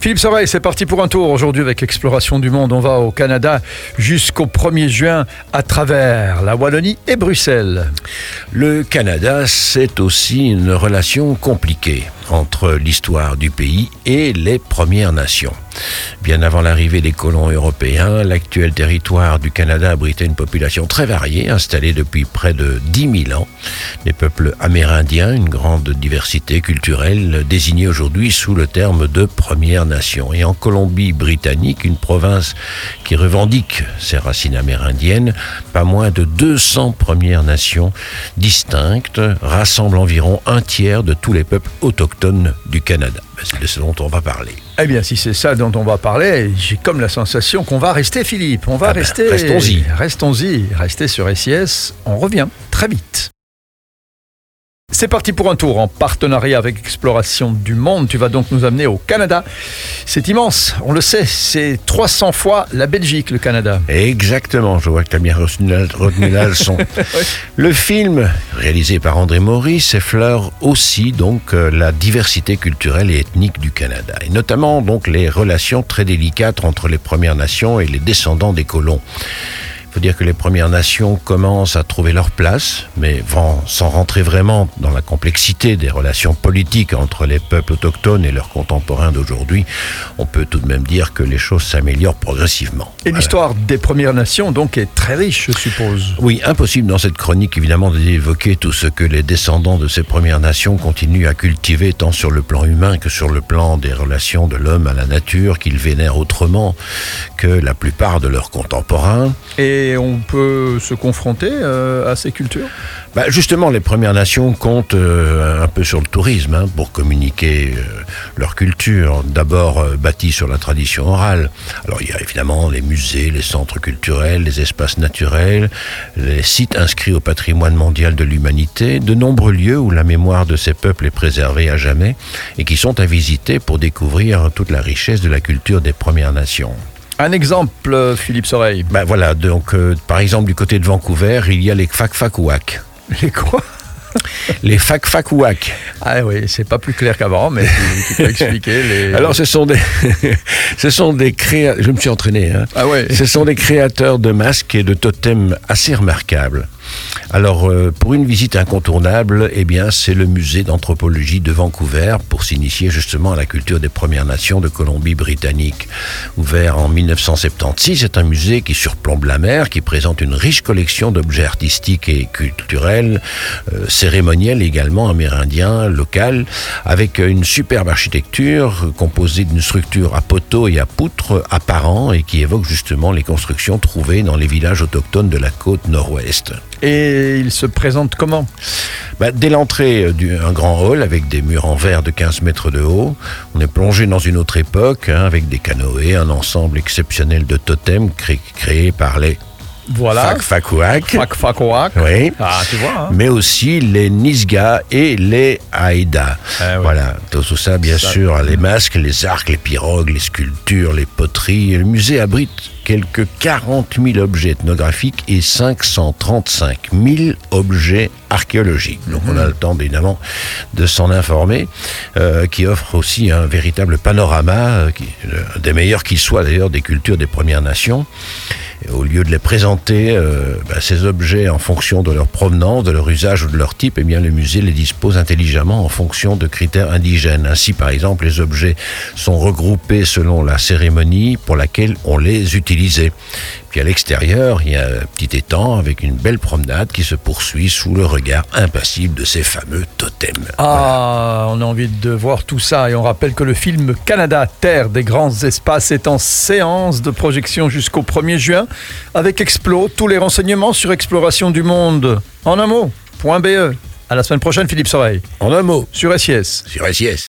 Philippe Soreille, c'est parti pour un tour aujourd'hui avec Exploration du Monde. On va au Canada jusqu'au 1er juin à travers la Wallonie et Bruxelles. Le Canada, c'est aussi une relation compliquée entre l'histoire du pays et les Premières Nations. Bien avant l'arrivée des colons européens, l'actuel territoire du Canada abritait une population très variée, installée depuis près de 10 000 ans. Les peuples amérindiens, une grande diversité culturelle, désignés aujourd'hui sous le terme de Première Nation. Et en Colombie-Britannique, une province qui revendique ses racines amérindiennes, pas moins de 200 Premières Nations distinctes rassemblent environ un tiers de tous les peuples autochtones du Canada. C'est de ce dont on va parler. Eh bien, si c'est ça dont on va parler, j'ai comme la sensation qu'on va rester, Philippe. On va Ah ben, rester. restons-y. Restons-y. Restez sur SIS. On revient très vite. C'est parti pour un tour en partenariat avec Exploration du Monde. Tu vas donc nous amener au Canada. C'est immense, on le sait, c'est 300 fois la Belgique, le Canada. Exactement, je vois que tu as bien retenu la- retenu la leçon. Le film, réalisé par André Maurice, effleure aussi donc euh, la diversité culturelle et ethnique du Canada, et notamment donc les relations très délicates entre les Premières Nations et les descendants des colons. Il faut dire que les Premières Nations commencent à trouver leur place, mais vont- sans rentrer vraiment dans la complexité des relations politiques entre les peuples autochtones et leurs contemporains d'aujourd'hui, on peut tout de même dire que les choses s'améliorent progressivement. Et Voilà. l'histoire des Premières Nations, donc, est très riche, je suppose. Oui, impossible dans cette chronique évidemment d'évoquer tout ce que les descendants de ces Premières Nations continuent à cultiver tant sur le plan humain que sur le plan des relations de l'homme à la nature qu'ils vénèrent autrement que la plupart de leurs contemporains. Et on peut se confronter euh, à ces cultures Bah, justement, les Premières Nations comptent euh, un peu sur le tourisme hein, pour communiquer euh, leur culture, d'abord bâtie sur la tradition orale. Alors il y a évidemment les musées, les centres culturels, les espaces naturels, les sites inscrits au patrimoine mondial de l'humanité, de nombreux lieux où la mémoire de ces peuples est préservée à jamais et qui sont à visiter pour découvrir toute la richesse de la culture des Premières Nations. Un exemple, Philippe Soreille. Ben voilà, donc euh, par exemple du côté de Vancouver, il y a les Fakfakouak. Les quoi? Les Fakfakouak. Ah oui, c'est pas plus clair qu'avant, mais tu, tu peux expliquer les... Alors ce sont des, ce sont des créateurs, je me suis entraîné, hein. Ah ouais. ce sont des créateurs de masques et de totems assez remarquables. Alors euh, pour une visite incontournable, eh c'est le musée d'anthropologie de Vancouver pour s'initier justement à la culture des Premières Nations de Colombie-Britannique. Ouvert en 1976, c'est un musée qui surplombe la mer, qui présente une riche collection d'objets artistiques et culturels, euh, cérémoniels également amérindiens, locales, avec une superbe architecture composée d'une structure à poteaux et à poutres apparents et qui évoque justement les constructions trouvées dans les villages autochtones de la côte nord-ouest. Et il se présente comment Bah, dès l'entrée euh, d'un grand hall avec des murs en verre de 15 mètres de haut, on est plongé dans une autre époque hein, avec des canoës, un ensemble exceptionnel de totems cré- créés par les Voilà. Oui. Ah, tu vois. hein. mais aussi les Nisga et les Haïda. Ah oui. Voilà, tout tout ça, bien Ça- sûr, les masques, les arcs, les pirogues, les sculptures, les poteries. Le musée abrite quelques 40 000 objets ethnographiques et 535 000 objets archéologiques. Donc on a le temps, évidemment, de s'en informer, euh, qui offre aussi un véritable panorama, euh, euh, des meilleurs qui soient d'ailleurs des cultures des Premières Nations. Au lieu de les présenter, euh, bah, ces objets en fonction de leur provenance, de leur usage ou de leur type, eh bien, le musée les dispose intelligemment en fonction de critères indigènes. Ainsi, par exemple, les objets sont regroupés selon la cérémonie pour laquelle on les Puis à l'extérieur, il y a un petit étang avec une belle promenade qui se poursuit sous le regard impassible de ces fameux totems. Ah, on a envie de voir tout ça et on rappelle que le film Canada, Terre des grands espaces est en séance de projection jusqu'au 1er juin avec Explo. Tous les renseignements sur Exploration du Monde en un mot, point .be. À la semaine prochaine, Philippe Soreille, En un mot, sur SIS. sur SIS.